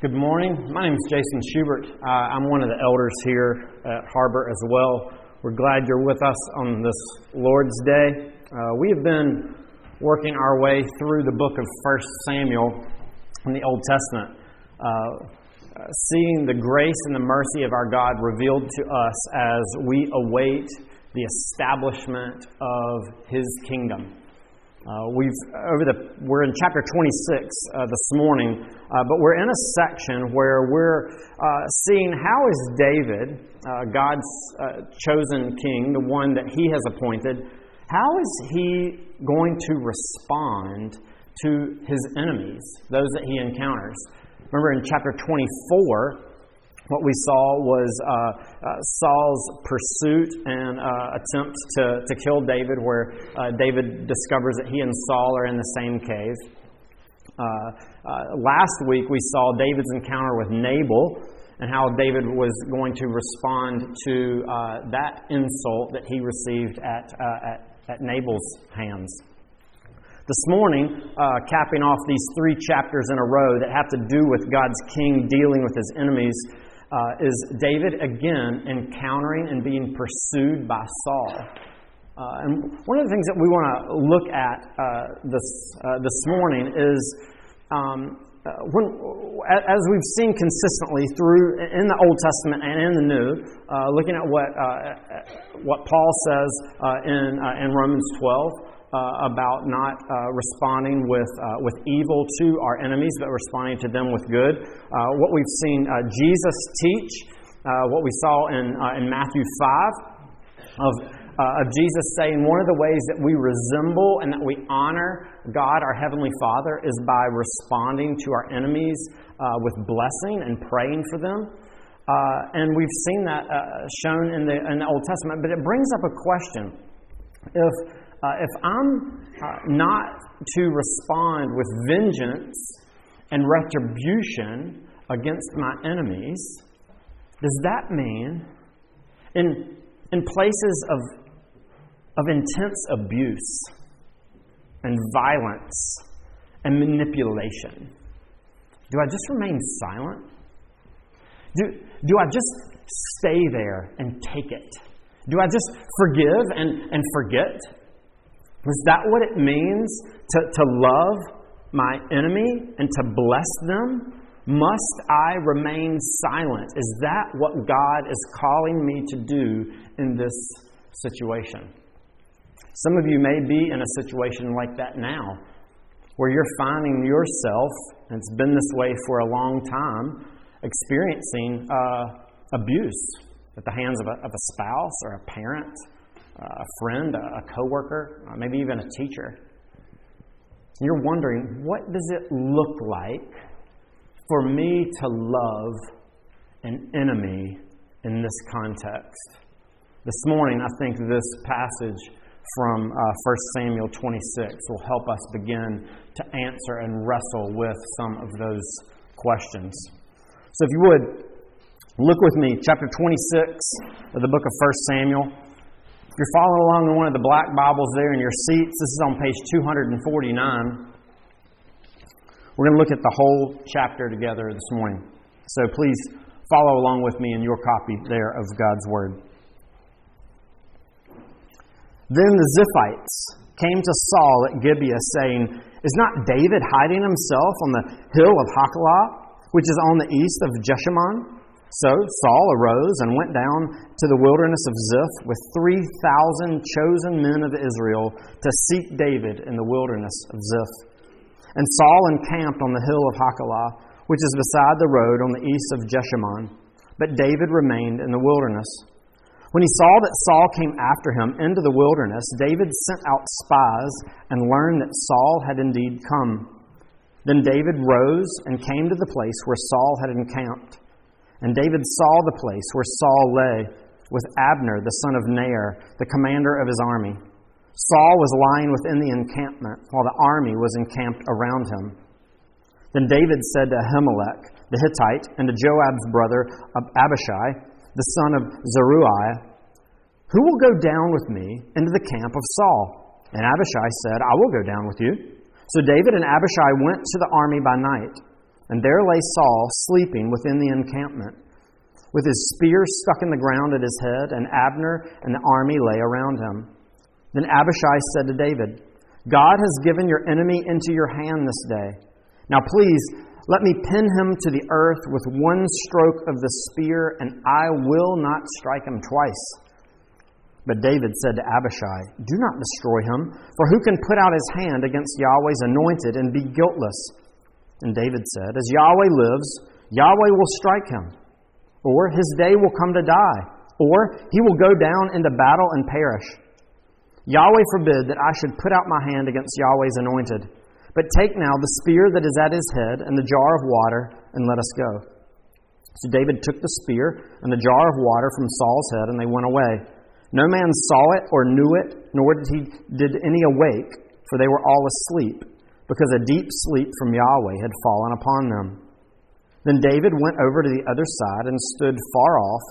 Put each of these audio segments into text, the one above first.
Good morning. My name is Jason Schubert. Uh, I'm one of the elders here at Harbor as well. We're glad you're with us on this Lord's Day. Uh, we have been working our way through the book of 1 Samuel in the Old Testament, uh, seeing the grace and the mercy of our God revealed to us as we await the establishment of His kingdom. Uh, we've over the we're in chapter 26 uh, this morning, uh, but we're in a section where we're uh, seeing how is David, uh, God's uh, chosen king, the one that He has appointed, how is he going to respond to his enemies, those that he encounters? Remember in chapter 24, what we saw was uh, uh, Saul's pursuit and uh, attempt to, to kill David, where uh, David discovers that he and Saul are in the same cave. Uh, uh, last week, we saw David's encounter with Nabal and how David was going to respond to that insult that he received at, at, at Nabal's hands. This morning, uh, capping off these three chapters in a row that have to do with God's king dealing with his enemies, uh, is David again encountering and being pursued by Saul. Uh, and one of the things that we want to look at uh, this, uh, this morning is um, uh, when, as we've seen consistently through in the Old Testament and in the New, uh, looking at what, what Paul says in, in Romans 12 uh, about not uh, responding with, uh, with evil to our enemies, but responding to them with good. Uh, what we've seen uh, Jesus teach, uh, what we saw in, in Matthew 5, of, of Jesus saying one of the ways that we resemble and that we honor God, our Heavenly Father, is by responding to our enemies with blessing and praying for them. and we've seen that shown in the, in the Old Testament, but it brings up a question. If uh, if I'm uh, not to respond with vengeance and retribution against my enemies, does that mean in, in places of, of intense abuse and violence and manipulation, do I just remain silent? Do, do I just stay there and take it? Do I just forgive and, and forget? Is that what it means to, to love my enemy and to bless them? Must I remain silent? Is that what God is calling me to do in this situation? Some of you may be in a situation like that now, where you're finding yourself, and it's been this way for a long time, experiencing uh, abuse at the hands of a, of a spouse or a parent a friend, a coworker, uh, maybe even a teacher. You're wondering, what does it look like for me to love an enemy in this context? This morning, I think this passage from uh, 1 Samuel 26 will help us begin to answer and wrestle with some of those questions. So, if you would, look with me, chapter 26 of the book of 1 Samuel. If you're following along in one of the black Bibles there in your seats, this is on page 249. We're going to look at the whole chapter together this morning. So please follow along with me in your copy there of God's Word. Then the Ziphites came to Saul at Gibeah, saying, Is not David hiding himself on the hill of Hachilah, which is on the east of Jeshimon? So Saul arose and went down to the wilderness of Ziph with 3,000 chosen men of Israel to seek David in the wilderness of Ziph. And Saul encamped on the hill of Hachilah, which is beside the road on the east of Jeshimon. But David remained in the wilderness. When he saw that Saul came after him into the wilderness, David sent out spies and learned that Saul had indeed come. Then David rose and came to the place where Saul had encamped. And David saw the place where Saul lay with Abner, the son of Ner, the commander of his army. Saul was lying within the encampment, while the army was encamped around him. Then David said to Ahimelech, the Hittite, and to Joab's brother Abishai, the son of Zeruiah, Who will go down with me into the camp of Saul? And Abishai said, I will go down with you. So David and Abishai went to the army by night. And there lay Saul sleeping within the encampment, with his spear stuck in the ground at his head, and Abner and the army lay around him. Then Abishai said to David, God has given your enemy into your hand this day. Now please, let me pin him to the earth with one stroke of the spear, and I will not strike him twice. But David said to Abishai, Do not destroy him, for who can put out his hand against Yahweh's anointed and be guiltless? And David said, As Yahweh lives, Yahweh will strike him, or his day will come to die, or he will go down into battle and perish. Yahweh forbid that I should put out my hand against Yahweh's anointed. But take now the spear that is at his head and the jar of water, and let us go. So David took the spear and the jar of water from Saul's head, and they went away. No man saw it or knew it, nor did he did any awake, for they were all asleep because a deep sleep from Yahweh had fallen upon them. Then David went over to the other side and stood far off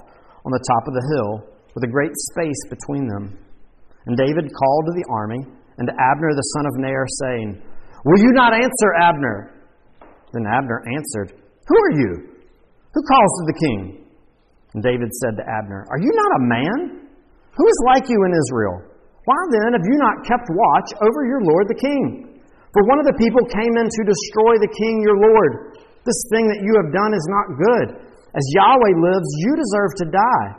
on the top of the hill, with a great space between them. And David called to the army and to Abner the son of Ner, saying, Will you not answer, Abner? Then Abner answered, Who are you? Who calls to the king? And David said to Abner, Are you not a man? Who is like you in Israel? Why then have you not kept watch over your lord the king? For one of the people came in to destroy the king your Lord. This thing that you have done is not good. As Yahweh lives, you deserve to die,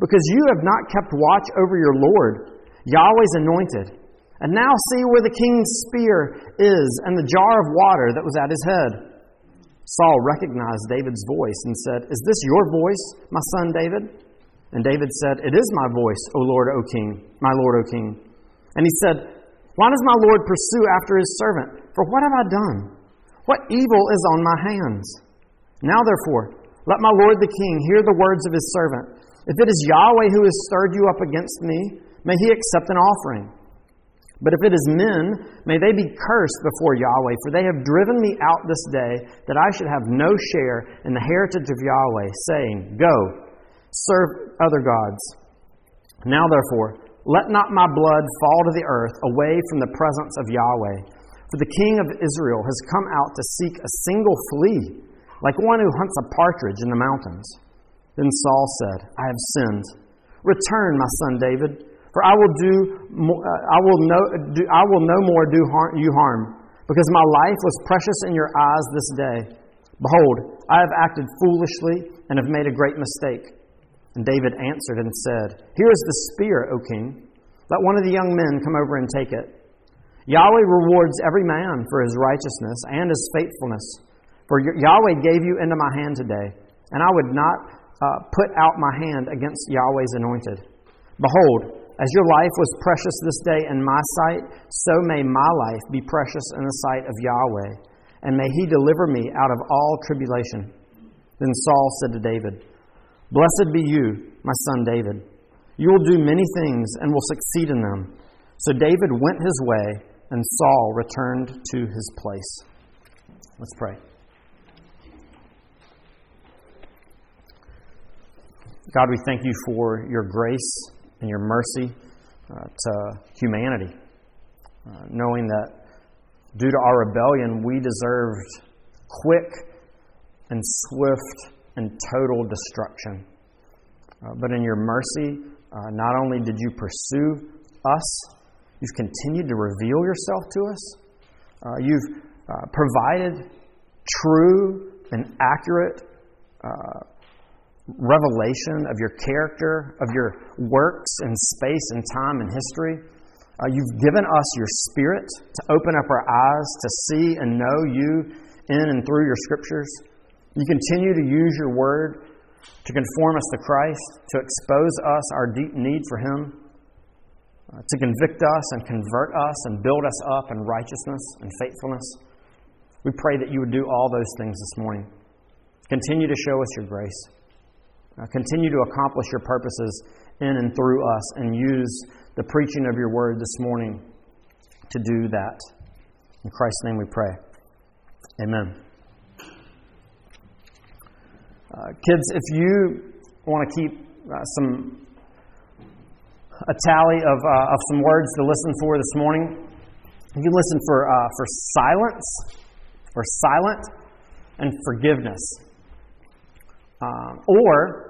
because you have not kept watch over your Lord, Yahweh's anointed. And now see where the king's spear is and the jar of water that was at his head. Saul recognized David's voice and said, Is this your voice, my son David? And David said, It is my voice, O Lord, O king, my Lord, O king. And he said, why does my Lord pursue after his servant? For what have I done? What evil is on my hands? Now, therefore, let my Lord the king hear the words of his servant. If it is Yahweh who has stirred you up against me, may he accept an offering. But if it is men, may they be cursed before Yahweh, for they have driven me out this day, that I should have no share in the heritage of Yahweh, saying, Go, serve other gods. Now, therefore, let not my blood fall to the earth away from the presence of Yahweh. For the king of Israel has come out to seek a single flea, like one who hunts a partridge in the mountains. Then Saul said, I have sinned. Return, my son David, for I will, do, uh, I will, no, I will no more do harm, you harm, because my life was precious in your eyes this day. Behold, I have acted foolishly and have made a great mistake. And David answered and said, Here is the spear, O king. Let one of the young men come over and take it. Yahweh rewards every man for his righteousness and his faithfulness. For Yahweh gave you into my hand today, and I would not uh, put out my hand against Yahweh's anointed. Behold, as your life was precious this day in my sight, so may my life be precious in the sight of Yahweh, and may he deliver me out of all tribulation. Then Saul said to David, Blessed be you, my son David. You will do many things and will succeed in them. So David went his way, and Saul returned to his place. Let's pray. God, we thank you for your grace and your mercy uh, to humanity, uh, knowing that due to our rebellion, we deserved quick and swift and total destruction. Uh, but in your mercy, uh, not only did you pursue us, you've continued to reveal yourself to us. Uh, you've uh, provided true and accurate uh, revelation of your character, of your works in space and time and history. Uh, you've given us your spirit to open up our eyes to see and know you in and through your scriptures. You continue to use your word to conform us to Christ, to expose us our deep need for Him, uh, to convict us and convert us and build us up in righteousness and faithfulness. We pray that you would do all those things this morning. Continue to show us your grace. Uh, continue to accomplish your purposes in and through us, and use the preaching of your word this morning to do that. In Christ's name we pray. Amen. Uh, kids, if you want to keep uh, some a tally of, uh, of some words to listen for this morning, you can listen for, uh, for silence or silent. and forgiveness. Um, or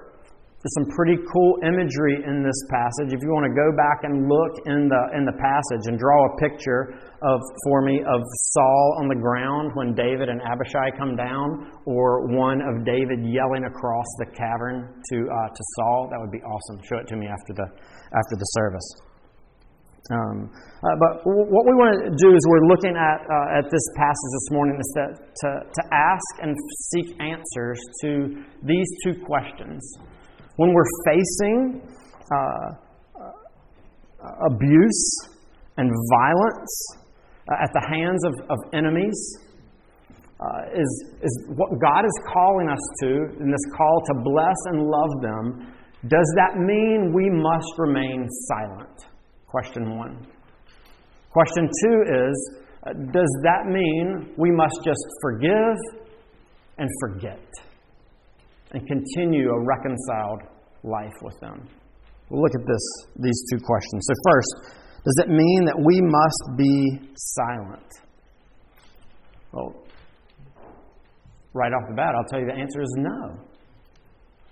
there's some pretty cool imagery in this passage. If you want to go back and look in the in the passage and draw a picture of for me of Saul on the ground when David and Abishai come down, or one of David yelling across the cavern to uh, to Saul, that would be awesome. Show it to me after the after the service. Um, uh, but what we want to do is we're looking at uh, at this passage this morning is to, to, to ask and seek answers to these two questions when we're facing uh, uh, abuse and violence uh, at the hands of, of enemies, uh, is, is what God is calling us to in this call to bless and love them. Does that mean we must remain silent? Question one. Question two is uh, Does that mean we must just forgive and forget? And continue a reconciled life with them? We'll look at this, these two questions. So, first, does it mean that we must be silent? Well, right off the bat, I'll tell you the answer is no.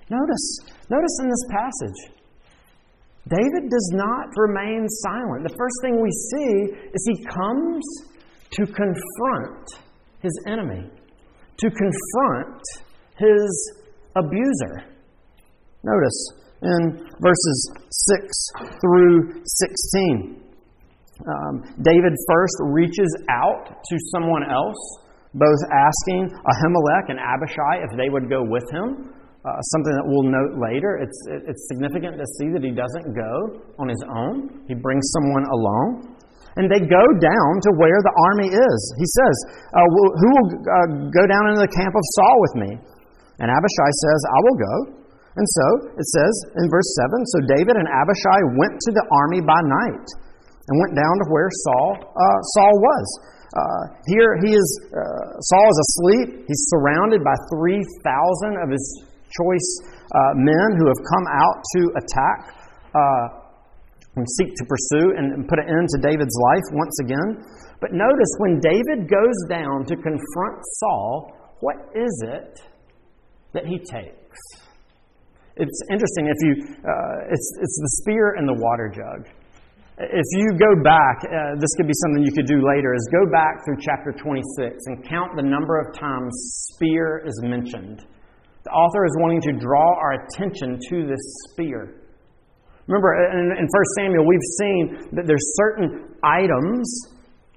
Notice, notice in this passage, David does not remain silent. The first thing we see is he comes to confront his enemy, to confront his abuser. Notice in verses 6 through 16. Um, David first reaches out to someone else, both asking Ahimelech and Abishai if they would go with him. Uh, something that we'll note later. It's, it's significant to see that he doesn't go on his own, he brings someone along. And they go down to where the army is. He says, uh, Who will uh, go down into the camp of Saul with me? And Abishai says, I will go. And so it says in verse 7 So David and Abishai went to the army by night and went down to where Saul, uh, Saul was. Uh, here he is, uh, Saul is asleep. He's surrounded by 3,000 of his choice uh, men who have come out to attack uh, and seek to pursue and put an end to David's life once again. But notice when David goes down to confront Saul, what is it that he takes. It's interesting if you, uh, it's, it's the spear and the water jug. If you go back, uh, this could be something you could do later, is go back through chapter 26 and count the number of times spear is mentioned. The author is wanting to draw our attention to this spear. Remember, in, in 1 Samuel, we've seen that there's certain items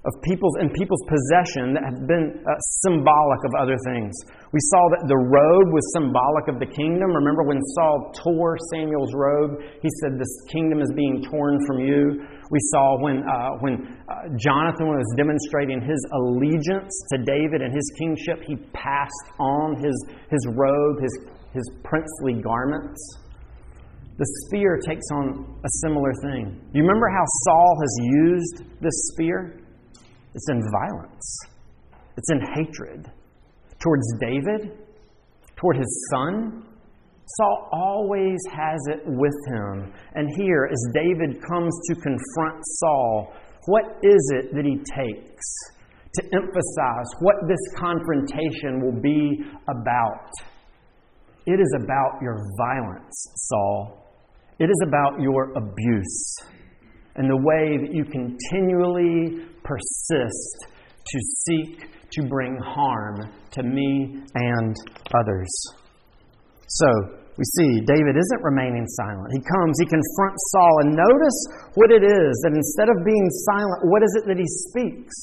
of people's and people's possession that have been uh, symbolic of other things. We saw that the robe was symbolic of the kingdom. Remember when Saul tore Samuel's robe, he said, "This kingdom is being torn from you." We saw when uh, when uh, Jonathan was demonstrating his allegiance to David and his kingship, he passed on his his robe, his his princely garments. The spear takes on a similar thing. Do you remember how Saul has used this spear? It's in violence, it's in hatred towards David, toward his son. Saul always has it with him. And here, as David comes to confront Saul, what is it that he takes to emphasize what this confrontation will be about? It is about your violence, Saul. It is about your abuse and the way that you continually persist to seek to bring harm to me and others. So, we see David isn't remaining silent. He comes, he confronts Saul, and notice what it is that instead of being silent, what is it that he speaks?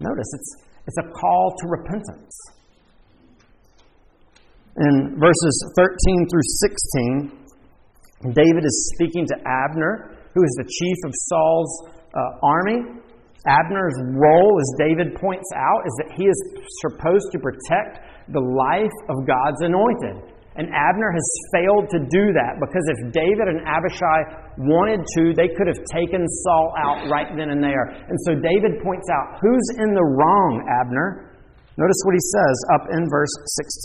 Notice it's, it's a call to repentance. In verses 13 through 16, David is speaking to Abner, who is the chief of Saul's uh, army. Abner's role, as David points out, is that he is supposed to protect the life of God's anointed. And Abner has failed to do that because if David and Abishai wanted to, they could have taken Saul out right then and there. And so David points out who's in the wrong, Abner? Notice what he says up in verse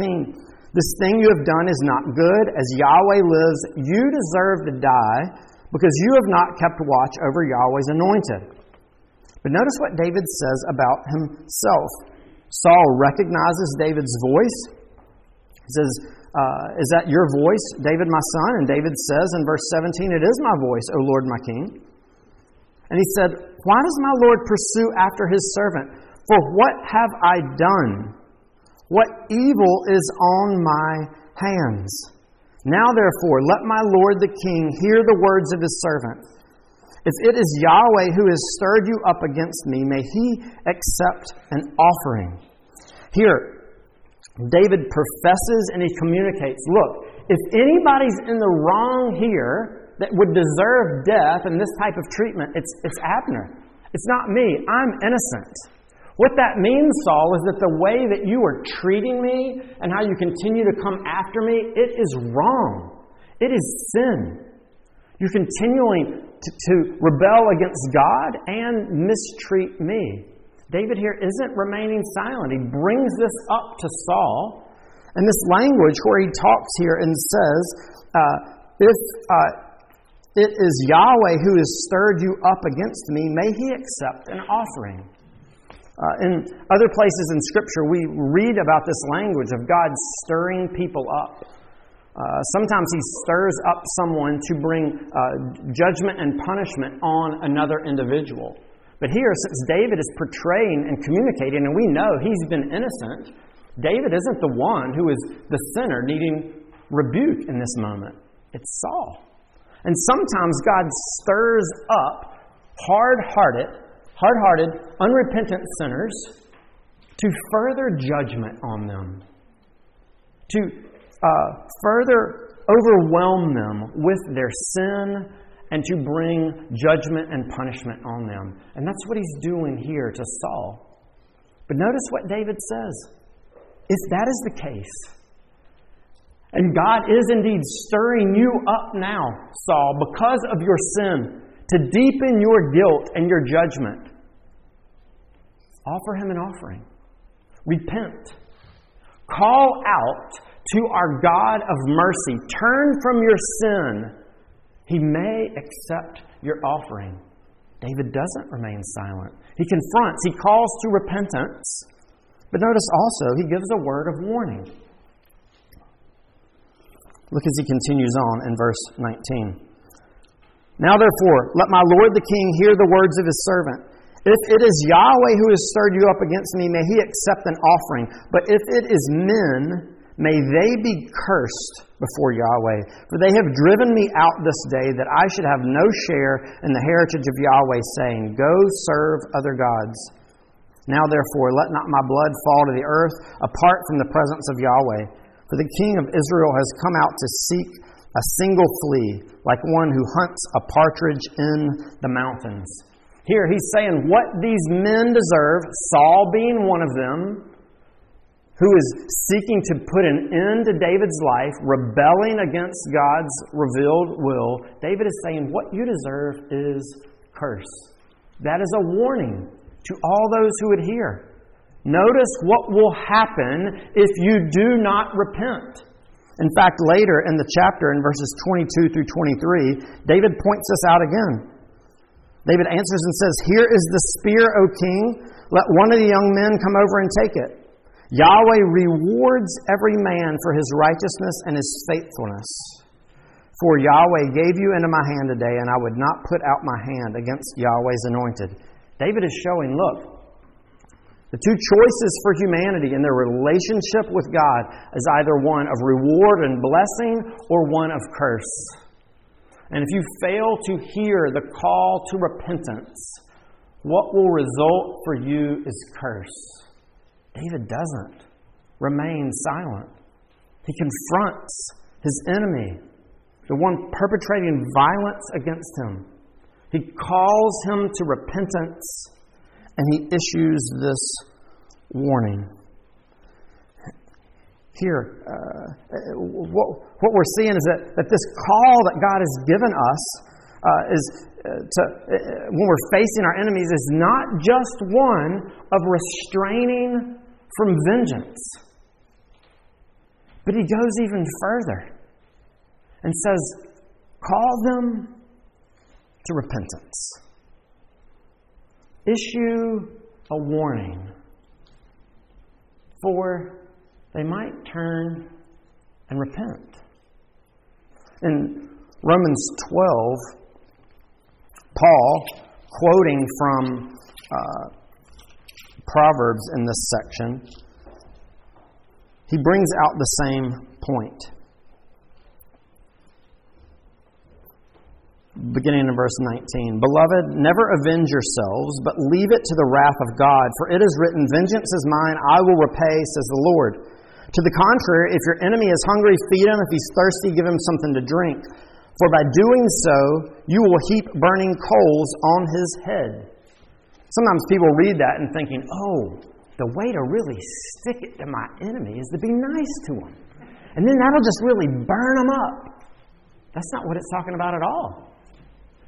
16. This thing you have done is not good. As Yahweh lives, you deserve to die because you have not kept watch over Yahweh's anointed. But notice what David says about himself. Saul recognizes David's voice. He says, uh, Is that your voice, David, my son? And David says in verse 17, It is my voice, O Lord, my king. And he said, Why does my Lord pursue after his servant? For what have I done? What evil is on my hands? Now, therefore, let my Lord the king hear the words of his servant. If it is Yahweh who has stirred you up against me, may he accept an offering. Here, David professes and he communicates look, if anybody's in the wrong here that would deserve death and this type of treatment, it's, it's Abner. It's not me. I'm innocent. What that means, Saul, is that the way that you are treating me and how you continue to come after me, it is wrong. It is sin. You're continuing to, to rebel against God and mistreat me. David here isn't remaining silent. He brings this up to Saul. And this language where he talks here and says, uh, If uh, it is Yahweh who has stirred you up against me, may he accept an offering. Uh, in other places in Scripture, we read about this language of God stirring people up. Uh, sometimes he stirs up someone to bring uh, judgment and punishment on another individual. But here, since David is portraying and communicating, and we know he's been innocent, David isn't the one who is the sinner needing rebuke in this moment. It's Saul. And sometimes God stirs up hard hearted, hard hearted, unrepentant sinners to further judgment on them, to uh, further overwhelm them with their sin and to bring judgment and punishment on them. And that's what he's doing here to Saul. But notice what David says. If that is the case, and God is indeed stirring you up now, Saul, because of your sin, to deepen your guilt and your judgment, offer him an offering. Repent. Call out to our God of mercy. Turn from your sin. He may accept your offering. David doesn't remain silent. He confronts, he calls to repentance. But notice also, he gives a word of warning. Look as he continues on in verse 19. Now, therefore, let my Lord the king hear the words of his servant. If it is Yahweh who has stirred you up against me, may he accept an offering. But if it is men, May they be cursed before Yahweh, for they have driven me out this day that I should have no share in the heritage of Yahweh, saying, Go serve other gods. Now, therefore, let not my blood fall to the earth apart from the presence of Yahweh. For the king of Israel has come out to seek a single flea, like one who hunts a partridge in the mountains. Here he's saying what these men deserve, Saul being one of them, who is seeking to put an end to David's life, rebelling against God's revealed will, David is saying, What you deserve is curse. That is a warning to all those who would hear. Notice what will happen if you do not repent. In fact, later in the chapter, in verses 22 through 23, David points this out again. David answers and says, Here is the spear, O king. Let one of the young men come over and take it. Yahweh rewards every man for his righteousness and his faithfulness. For Yahweh gave you into my hand today, and I would not put out my hand against Yahweh's anointed. David is showing, look, the two choices for humanity in their relationship with God is either one of reward and blessing or one of curse. And if you fail to hear the call to repentance, what will result for you is curse. David doesn't remain silent. He confronts his enemy, the one perpetrating violence against him. He calls him to repentance and he issues this warning. Here, uh, what, what we're seeing is that, that this call that God has given us uh, is uh, to, uh, when we're facing our enemies is not just one of restraining from vengeance. But he goes even further and says, Call them to repentance. Issue a warning. for they might turn and repent. In Romans 12, Paul, quoting from uh, Proverbs in this section, he brings out the same point. beginning in verse 19. Beloved, never avenge yourselves, but leave it to the wrath of God. For it is written, Vengeance is mine, I will repay, says the Lord. To the contrary, if your enemy is hungry, feed him. If he's thirsty, give him something to drink. For by doing so, you will heap burning coals on his head. Sometimes people read that and thinking, oh, the way to really stick it to my enemy is to be nice to him. And then that'll just really burn him up. That's not what it's talking about at all.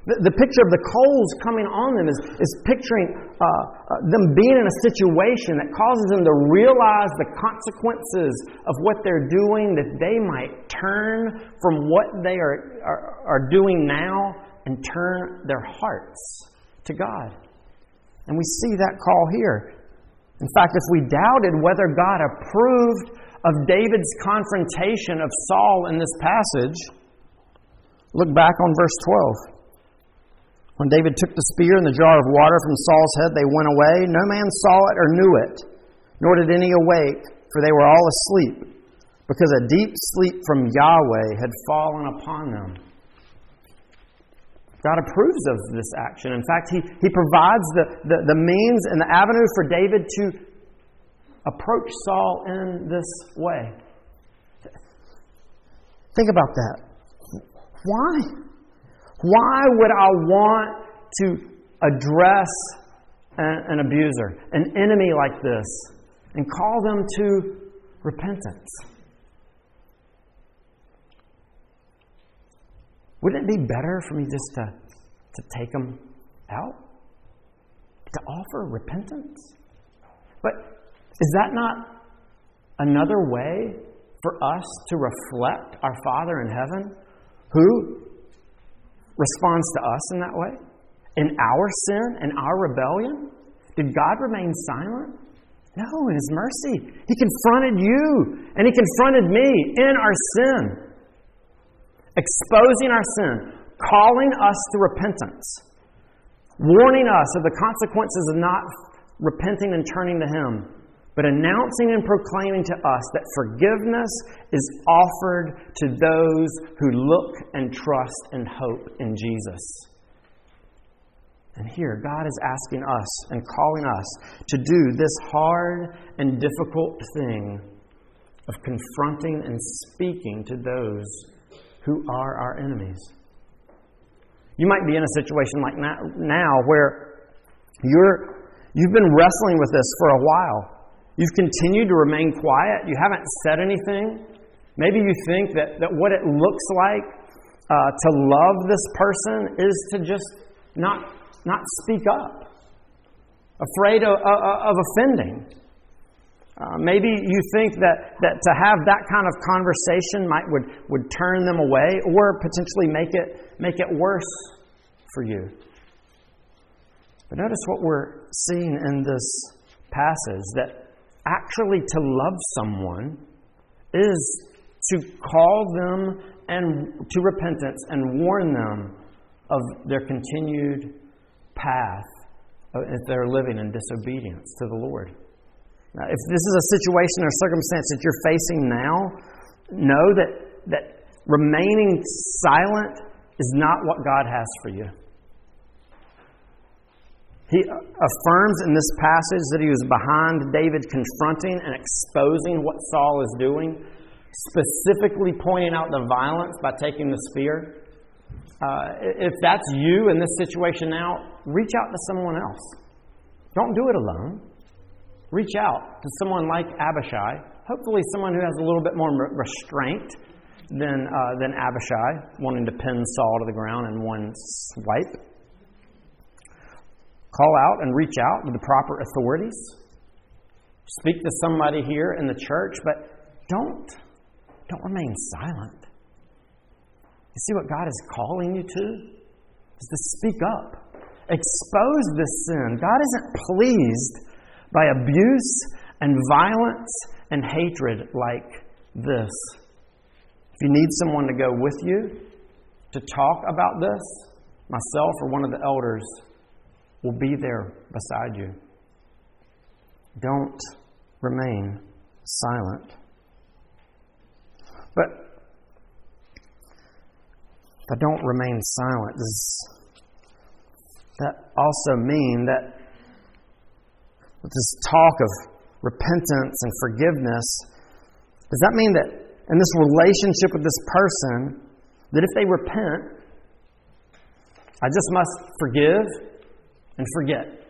The, the picture of the coals coming on them is, is picturing uh, uh, them being in a situation that causes them to realize the consequences of what they're doing, that they might turn from what they are, are, are doing now and turn their hearts to God. And we see that call here. In fact, if we doubted whether God approved of David's confrontation of Saul in this passage, look back on verse 12. When David took the spear and the jar of water from Saul's head, they went away. No man saw it or knew it, nor did any awake, for they were all asleep, because a deep sleep from Yahweh had fallen upon them. God approves of this action. In fact, He, he provides the, the, the means and the avenue for David to approach Saul in this way. Think about that. Why? Why would I want to address an, abuser, an enemy like this, and call them to repentance? Wouldn't it be better for me just to, to take them out? To offer repentance? But is that not another way for us to reflect our Father in heaven, who responds to us in that way? In our sin and our rebellion? Did God remain silent? No, in His mercy. He confronted you and He confronted me in our sin, exposing our sin, calling us to repentance, warning us of the consequences of not repenting and turning to Him but announcing and proclaiming to us that forgiveness is offered to those who look and trust and hope in Jesus. And here, God is asking us and calling us to do this hard and difficult thing of confronting and speaking to those who are our enemies. You might be in a situation like now where you're, you've been wrestling with this for a while. You've continued to remain quiet. You haven't said anything. Maybe you think that, that what it looks like uh, to love this person is to just not, not speak up, afraid of, of, of offending. Uh, maybe you think that, that to have that kind of conversation might would, would turn them away or potentially make it, make it worse for you. But notice what we're seeing in this passage that actually to love someone is to call them and to repentance and warn them of their continued path if they're living in disobedience to the Lord. Now, if this is a situation or circumstance that you're facing now, know that, that remaining silent is not what God has for you. He affirms in this passage that he was behind David confronting and exposing what Saul is doing, specifically pointing out the violence by taking the spear. Uh, if that's you in this situation now, reach out to someone else. Don't do it alone. Reach out to someone like Abishai, hopefully, someone who has a little bit more restraint than, uh, than Abishai, wanting to pin Saul to the ground in one swipe call out and reach out to the proper authorities. Speak to somebody here in the church, but don't don't remain silent. You see what God is calling you to? Is to speak up. Expose this sin. God isn't pleased by abuse and violence and hatred like this. If you need someone to go with you to talk about this, myself or one of the elders will be there beside you. Don't remain silent. But I don't remain silent, does that also mean that this talk of repentance and forgiveness, does that mean that in this relationship with this person, that if they repent, I just must forgive and forget?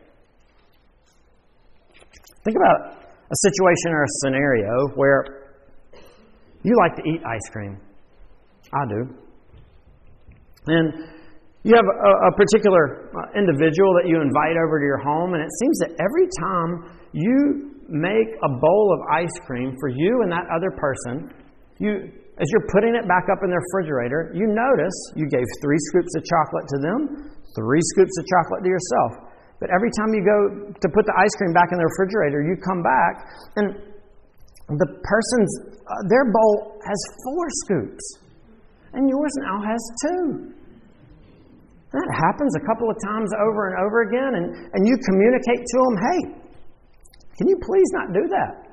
Think about a situation or a scenario where you like to eat ice cream. I do. And you have a, a particular uh, individual that you invite over to your home, and it seems that every time you make a bowl of ice cream for you and that other person, you, as you're putting it back up in the refrigerator, you notice you gave three scoops of chocolate to them, three scoops of chocolate to yourself. But every time you go to put the ice cream back in the refrigerator, you come back and the person's, uh, their bowl has four scoops, and yours now has two. That happens a couple of times over and over again, and, and you communicate to them, hey, can you please not do that?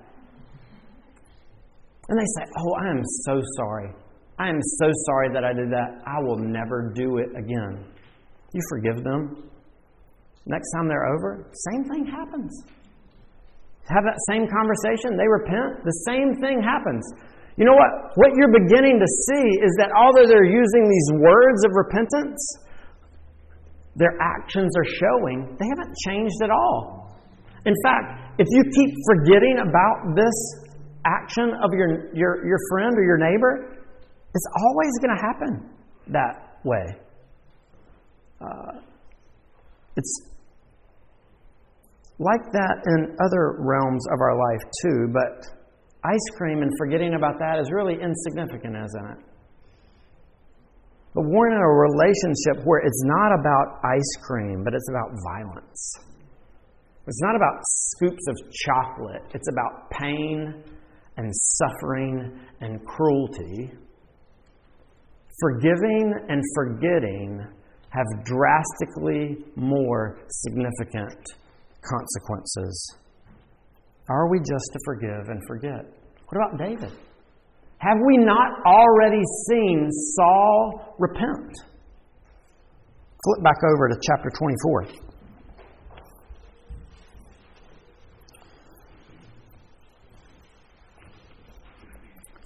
And they say, Oh, I am so sorry. I am so sorry that I did that. I will never do it again. You forgive them. Next time they're over, same thing happens. Have that same conversation, they repent, the same thing happens. You know what? What you're beginning to see is that although they're using these words of repentance, their actions are showing they haven't changed at all. In fact, if you keep forgetting about this action of your, your, your friend or your neighbor, it's always going to happen that way. Uh, it's like that in other realms of our life too, but ice cream and forgetting about that is really insignificant, isn't it? But we're in a relationship where it's not about ice cream, but it's about violence. It's not about scoops of chocolate, it's about pain and suffering and cruelty. Forgiving and forgetting have drastically more significant consequences. Are we just to forgive and forget? What about David? Have we not already seen Saul repent? Flip back over to chapter 24.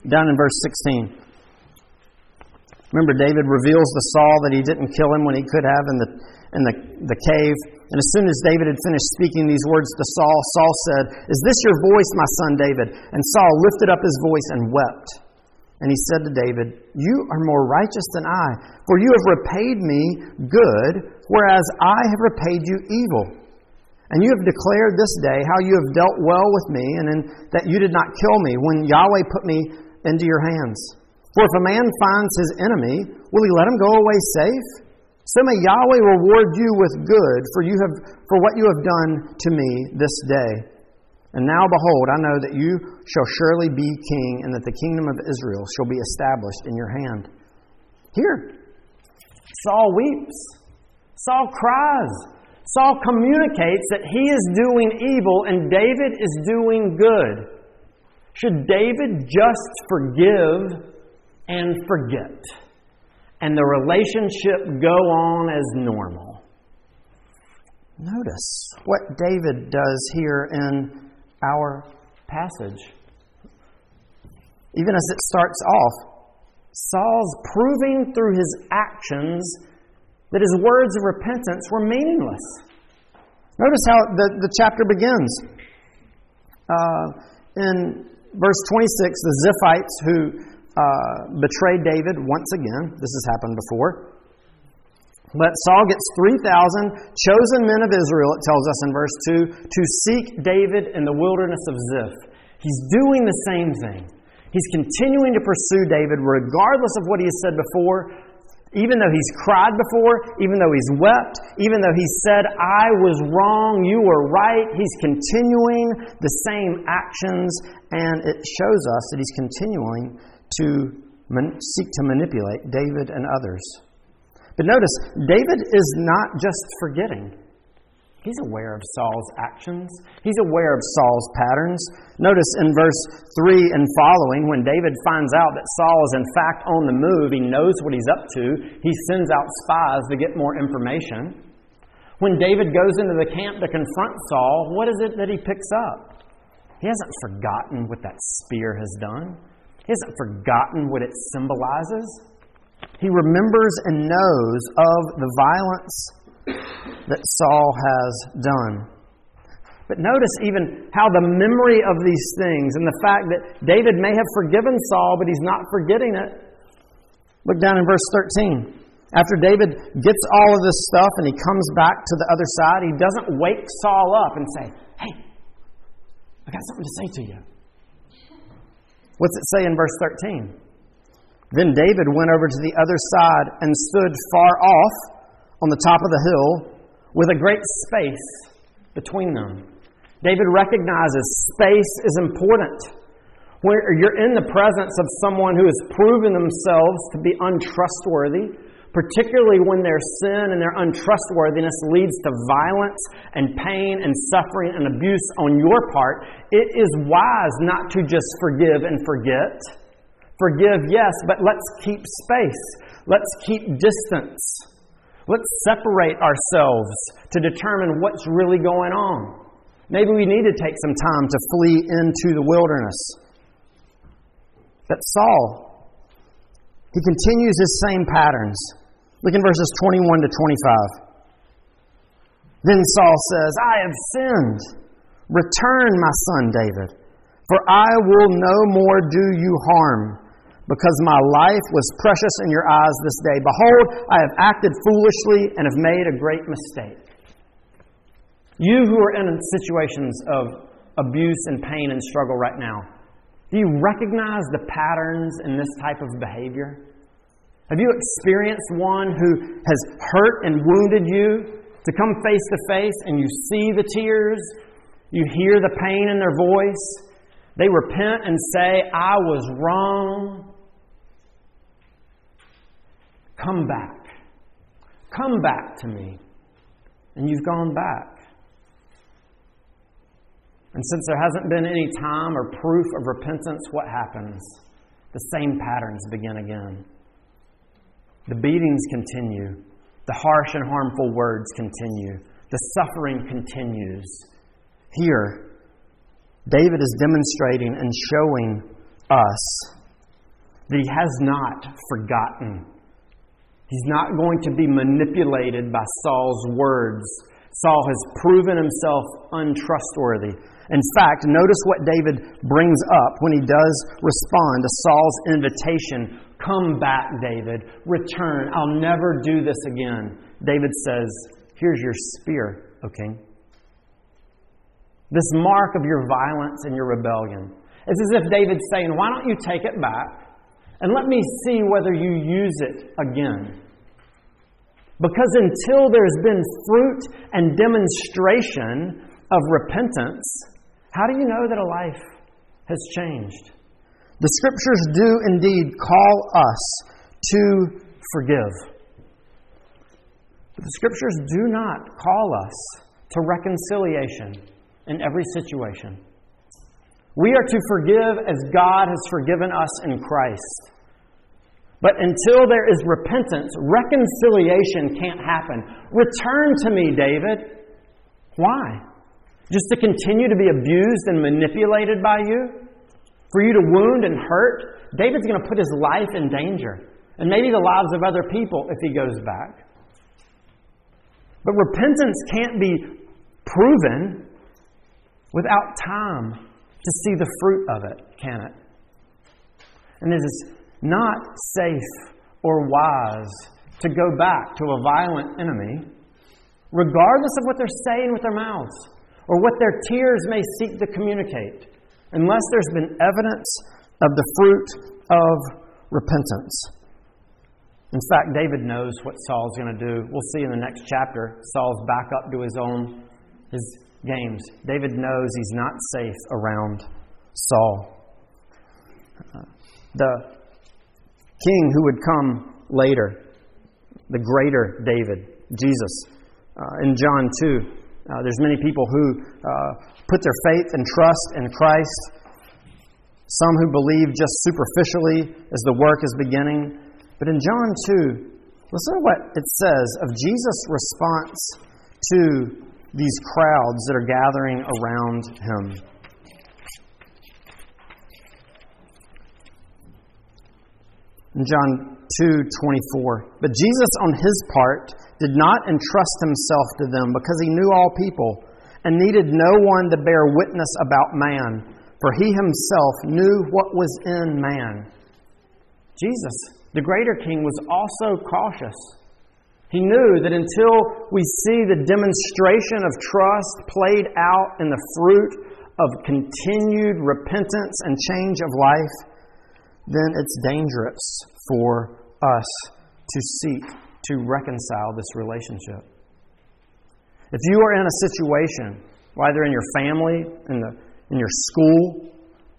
Down in verse 16. Remember, David reveals to Saul that he didn't kill him when he could have in the, in the, the cave. And as soon as David had finished speaking these words to Saul, Saul said, Is this your voice, my son David? And Saul lifted up his voice and wept. And he said to David, You are more righteous than I, for you have repaid me good, whereas I have repaid you evil. And you have declared this day how you have dealt well with me, and that you did not kill me when Yahweh put me into your hands. For if a man finds his enemy, will he let him go away safe? So may Yahweh reward you with good for you have for what you have done to me this day. And now behold, I know that you shall surely be king, and that the kingdom of Israel shall be established in your hand. Here, Saul weeps. Saul cries. Saul communicates that he is doing evil and David is doing good. Should David just forgive and forget and the relationship go on as normal? Notice what David does here in our passage. Even as it starts off, Saul's proving through his actions that his words of repentance were meaningless. Notice how the, the chapter begins. Uh, in verse 26, the Ziphites who uh, betrayed David once again, this has happened before. But Saul gets 3,000 chosen men of Israel, it tells us in verse 2, to seek David in the wilderness of Ziph. He's doing the same thing. He's continuing to pursue David regardless of what he has said before. Even though he's cried before, even though he's wept, even though he said, I was wrong, you were right, he's continuing the same actions, and it shows us that he's continuing to man- seek to manipulate David and others. But notice, David is not just forgetting. He's aware of Saul's actions. He's aware of Saul's patterns. Notice in verse 3 and following, when David finds out that Saul is in fact on the move, he knows what he's up to, he sends out spies to get more information. When David goes into the camp to confront Saul, what is it that he picks up? He hasn't forgotten what that spear has done. He hasn't forgotten what it symbolizes. He remembers and knows of the violence that Saul has done. But notice even how the memory of these things and the fact that David may have forgiven Saul, but he's not forgetting it. Look down in verse 13. After David gets all of this stuff and he comes back to the other side, he doesn't wake Saul up and say, Hey, I got something to say to you. What's it say in verse 13? Then David went over to the other side and stood far off on the top of the hill with a great space between them. David recognizes space is important. Where you're in the presence of someone who has proven themselves to be untrustworthy, particularly when their sin and their untrustworthiness leads to violence and pain and suffering and abuse on your part, it is wise not to just forgive and forget. Forgive, yes, but let's keep space. Let's keep distance. Let's separate ourselves to determine what's really going on. Maybe we need to take some time to flee into the wilderness. But Saul, he continues his same patterns. Look in verses 21 to 25. Then Saul says, I have sinned. Return, my son David, for I will no more do you harm because my life was precious in your eyes this day. Behold, I have acted foolishly and have made a great mistake. You who are in situations of abuse and pain and struggle right now, do you recognize the patterns in this type of behavior? Have you experienced one who has hurt and wounded you to come face to face and you see the tears, you hear the pain in their voice, they repent and say, I was wrong. Come back. Come back to me. And you've gone back. And since there hasn't been any time or proof of repentance, what happens? The same patterns begin again. The beatings continue. The harsh and harmful words continue. The suffering continues. Here, David is demonstrating and showing us that he has not forgotten He's not going to be manipulated by Saul's words. Saul has proven himself untrustworthy. In fact, notice what David brings up when he does respond to Saul's invitation Come back, David. Return. I'll never do this again. David says, Here's your spear, O king. This mark of your violence and your rebellion. It's as if David's saying, Why don't you take it back? And let me see whether you use it again. Because until there's been fruit and demonstration of repentance, how do you know that a life has changed? The scriptures do indeed call us to forgive. But the scriptures do not call us to reconciliation in every situation. We are to forgive as God has forgiven us in Christ. But until there is repentance, reconciliation can't happen. Return to me, David. Why? Just to continue to be abused and manipulated by you? For you to wound and hurt? David's going to put his life in danger. And maybe the lives of other people if he goes back. But repentance can't be proven without time to see the fruit of it, can it? And it is not safe or wise to go back to a violent enemy, regardless of what they're saying with their mouths or what their tears may seek to communicate, unless there's been evidence of the fruit of repentance. In fact, David knows what Saul's going to do. We'll see in the next chapter. Saul's back up to his own his games. David knows he's not safe around Saul. Uh, the king who would come later, the greater David, Jesus. Uh, in John 2, uh, there's many people who uh, put their faith and trust in Christ. Some who believe just superficially as the work is beginning. But in John 2, listen to what it says of Jesus' response to these crowds that are gathering around him. In John 2:24. But Jesus on his part did not entrust himself to them because he knew all people and needed no one to bear witness about man, for he himself knew what was in man. Jesus, the greater king, was also cautious. He knew that until we see the demonstration of trust played out in the fruit of continued repentance and change of life, then it's dangerous for us to seek to reconcile this relationship. If you are in a situation, whether in your family, in, the, in your school,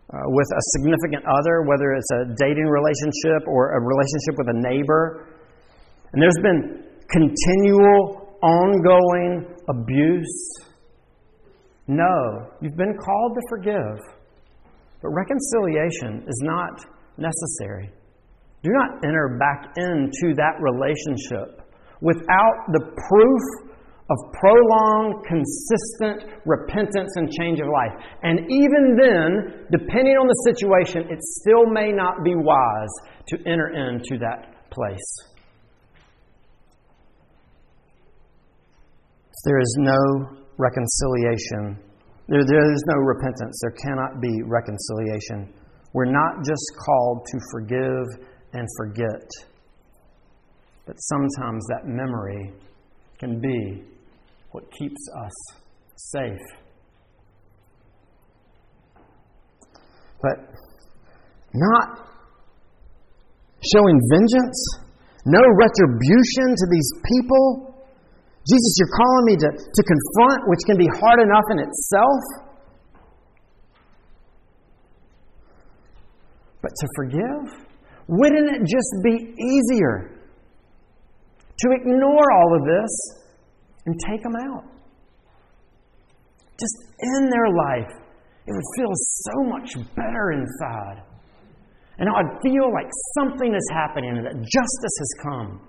uh, with a significant other, whether it's a dating relationship or a relationship with a neighbor, and there's been continual, ongoing abuse, no, you've been called to forgive. But reconciliation is not necessary. Do not enter back into that relationship without the proof of prolonged, consistent repentance and change of life. And even then, depending on the situation, it still may not be wise to enter into that place. There is no reconciliation. There, there is no repentance. There cannot be reconciliation. We're not just called to forgive and forget. But sometimes that memory can be what keeps us safe. But not showing vengeance, no retribution to these people. Jesus, you're calling me to, to confront, which can be hard enough in itself. But to forgive? Wouldn't it just be easier to ignore all of this and take them out? Just in their life, it would feel so much better inside. And I'd feel like something is happening and that justice has come.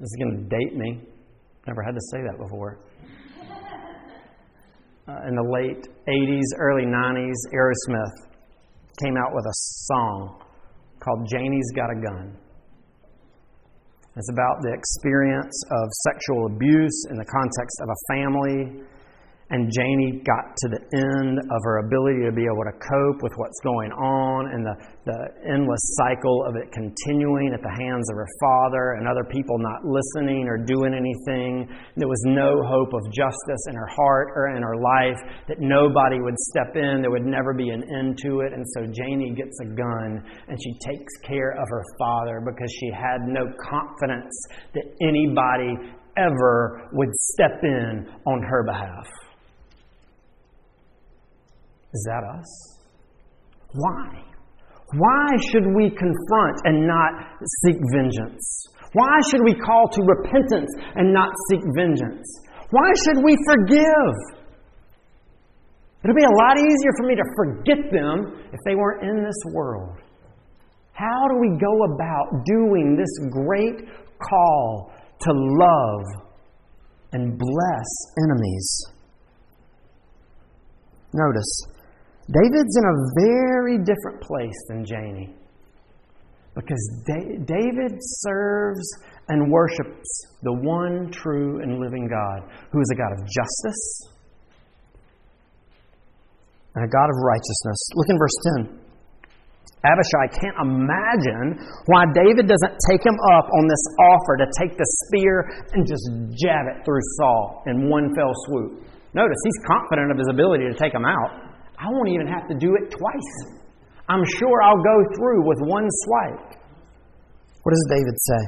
This is going to date me. Never had to say that before. Uh, in the late 80s, early 90s, Aerosmith came out with a song called Janie's Got a Gun. It's about the experience of sexual abuse in the context of a family and Janie got to the end of her ability to be able to cope with what's going on and the, the endless cycle of it continuing at the hands of her father and other people not listening or doing anything. There was no hope of justice in her heart or in her life, that nobody would step in, there would never be an end to it. And so Janie gets a gun and she takes care of her father because she had no confidence that anybody ever would step in on her behalf. Is that us? Why? Why should we confront and not seek vengeance? Why should we call to repentance and not seek vengeance? Why should we forgive? It'll be a lot easier for me to forget them if they weren't in this world. How do we go about doing this great call to love and bless enemies? Notice, David's in a very different place than Janie. Because David serves and worships the one true and living God, who is a God of justice and a God of righteousness. Look in verse 10. Abishai can't imagine why David doesn't take him up on this offer to take the spear and just jab it through Saul in one fell swoop. Notice, he's confident of his ability to take him out. I won't even have to do it twice. I'm sure I'll go through with one swipe. What does David say?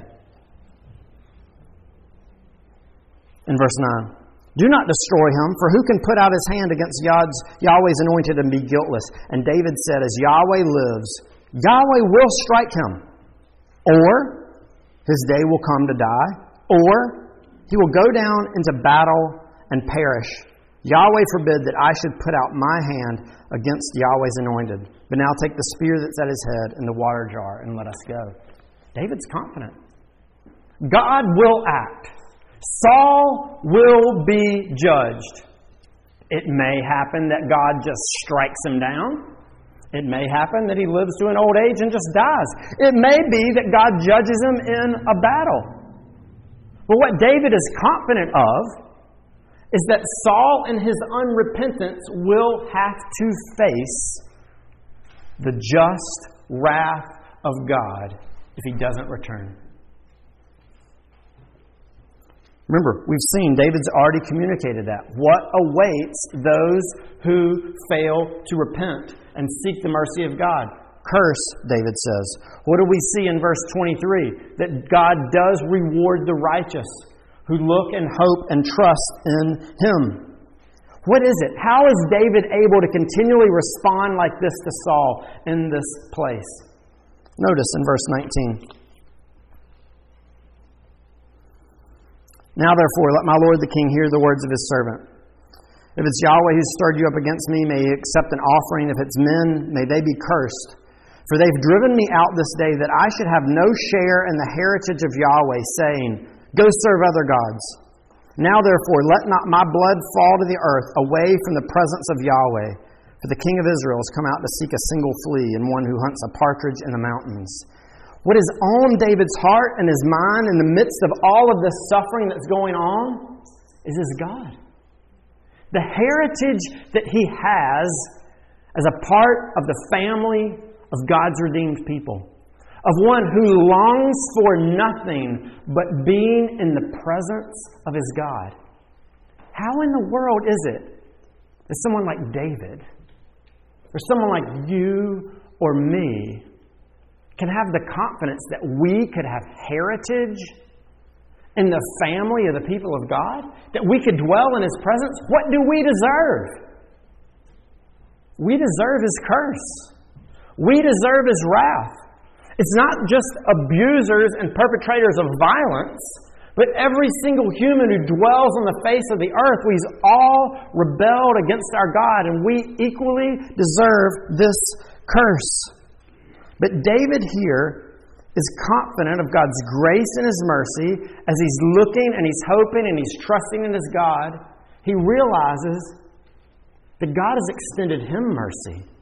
In verse 9 Do not destroy him, for who can put out his hand against Yahweh's anointed and be guiltless? And David said, As Yahweh lives, Yahweh will strike him, or his day will come to die, or he will go down into battle and perish. Yahweh forbid that I should put out my hand against Yahweh's anointed. But now take the spear that's at his head and the water jar and let us go. David's confident. God will act. Saul will be judged. It may happen that God just strikes him down. It may happen that he lives to an old age and just dies. It may be that God judges him in a battle. But what David is confident of is that Saul and his unrepentance will have to face the just wrath of God if he doesn't return. Remember, we've seen David's already communicated that. What awaits those who fail to repent and seek the mercy of God? Curse, David says. What do we see in verse 23? That God does reward the righteous who look and hope and trust in Him. What is it? How is David able to continually respond like this to Saul in this place? Notice in verse 19. Now, therefore, let my Lord the King hear the words of his servant. If it's Yahweh who stirred you up against me, may he accept an offering. If it's men, may they be cursed. For they've driven me out this day that I should have no share in the heritage of Yahweh, saying, Go serve other gods. Now, therefore, let not my blood fall to the earth away from the presence of Yahweh. For the king of Israel has come out to seek a single flea and one who hunts a partridge in the mountains. What is on David's heart and his mind in the midst of all of this suffering that's going on is his God. The heritage that he has as a part of the family of God's redeemed people, of one who longs for nothing but being in the presence of his God. How in the world is it that someone like David, or someone like you or me, can have the confidence that we could have heritage in the family of the people of God, that we could dwell in His presence, what do we deserve? We deserve His curse. We deserve His wrath. It's not just abusers and perpetrators of violence, but every single human who dwells on the face of the earth, we've all rebelled against our God, and we equally deserve this curse. But David here is confident of God's grace and His mercy as he's looking and he's hoping and he's trusting in his God. He realizes that God has extended him mercy.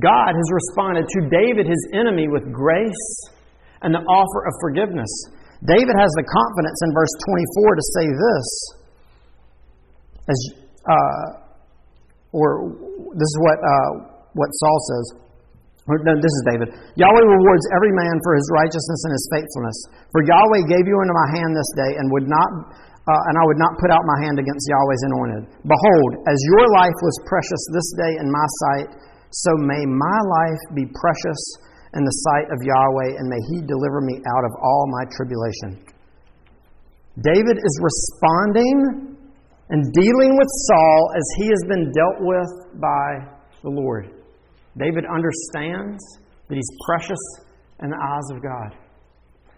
God has responded to David, his enemy, with grace and the offer of forgiveness. David has the confidence in verse 24 to say this, as, uh, or this is what, uh, what Saul says. No, this is David. Yahweh rewards every man for his righteousness and his faithfulness. For Yahweh gave you into my hand this day, and would not, uh, and I would not put out my hand against Yahweh's anointed. Behold, as your life was precious this day in my sight, so may my life be precious in the sight of Yahweh, and may He deliver me out of all my tribulation. David is responding and dealing with Saul as he has been dealt with by the Lord. David understands that he's precious in the eyes of God.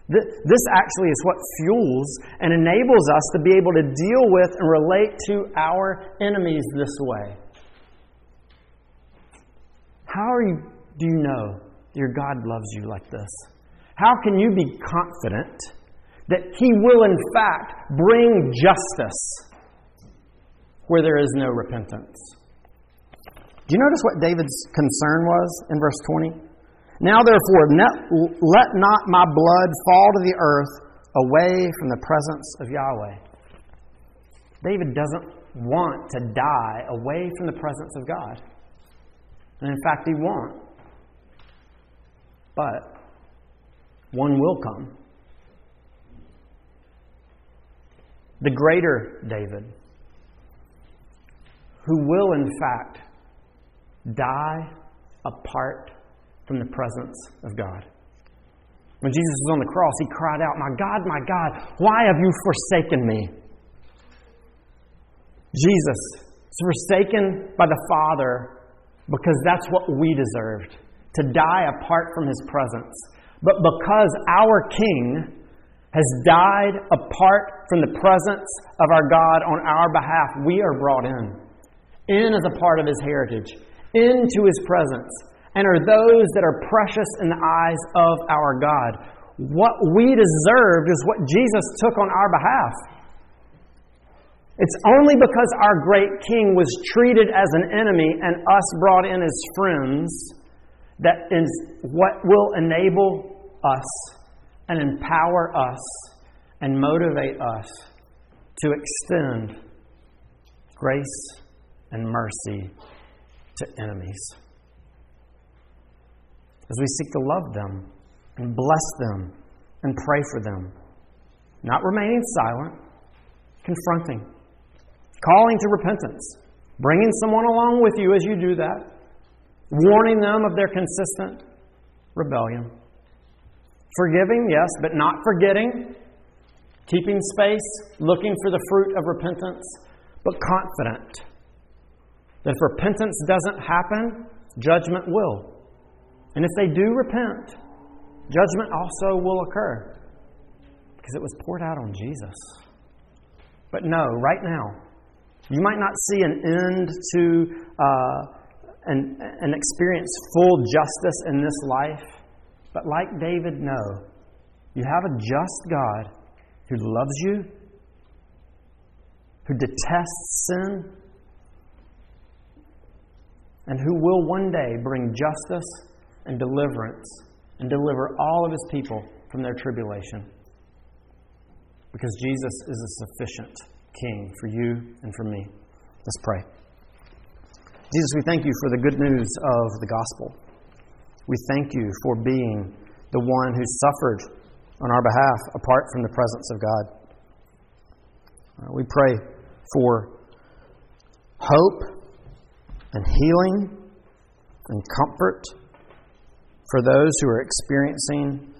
This actually is what fuels and enables us to be able to deal with and relate to our enemies this way. How are you, do you know your God loves you like this? How can you be confident that He will, in fact, bring justice where there is no repentance? Do you notice what David's concern was in verse 20? Now, therefore, let not my blood fall to the earth away from the presence of Yahweh. David doesn't want to die away from the presence of God. And in fact, he won't. But one will come. The greater David, who will, in fact, die apart from the presence of God. When Jesus was on the cross, he cried out, My God, my God, why have you forsaken me? Jesus is forsaken by the Father because that's what we deserved to die apart from his presence. But because our King has died apart from the presence of our God on our behalf, we are brought in. In as a part of his heritage, into his presence, and are those that are precious in the eyes of our God. What we deserved is what Jesus took on our behalf. It's only because our great king was treated as an enemy and us brought in as friends that is what will enable us and empower us and motivate us to extend grace and mercy to enemies. As we seek to love them and bless them and pray for them, not remaining silent, confronting calling to repentance, bringing someone along with you as you do that, warning them of their consistent rebellion. Forgiving, yes, but not forgetting, keeping space, looking for the fruit of repentance, but confident that if repentance doesn't happen, judgment will. And if they do repent, judgment also will occur because it was poured out on Jesus. But no, right now, you might not see an end to uh, and, and experience full justice in this life, but like David, no. you have a just God who loves you, who detests sin, and who will one day bring justice and deliverance and deliver all of his people from their tribulation. Because Jesus is a sufficient King for you and for me. Let's pray. Jesus, we thank you for the good news of the gospel. We thank you for being the one who suffered on our behalf apart from the presence of God. Uh, we pray for hope and healing and comfort for those who are experiencing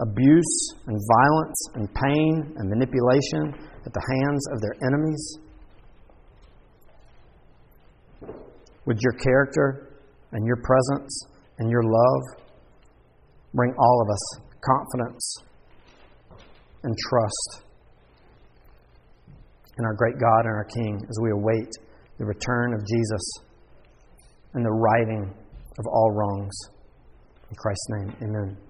abuse and violence and pain and manipulation at the hands of their enemies? Would your character and your presence and your love bring all of us confidence and trust in our great God and our King as we await the return of Jesus and the righting of all wrongs. In Christ's name, amen.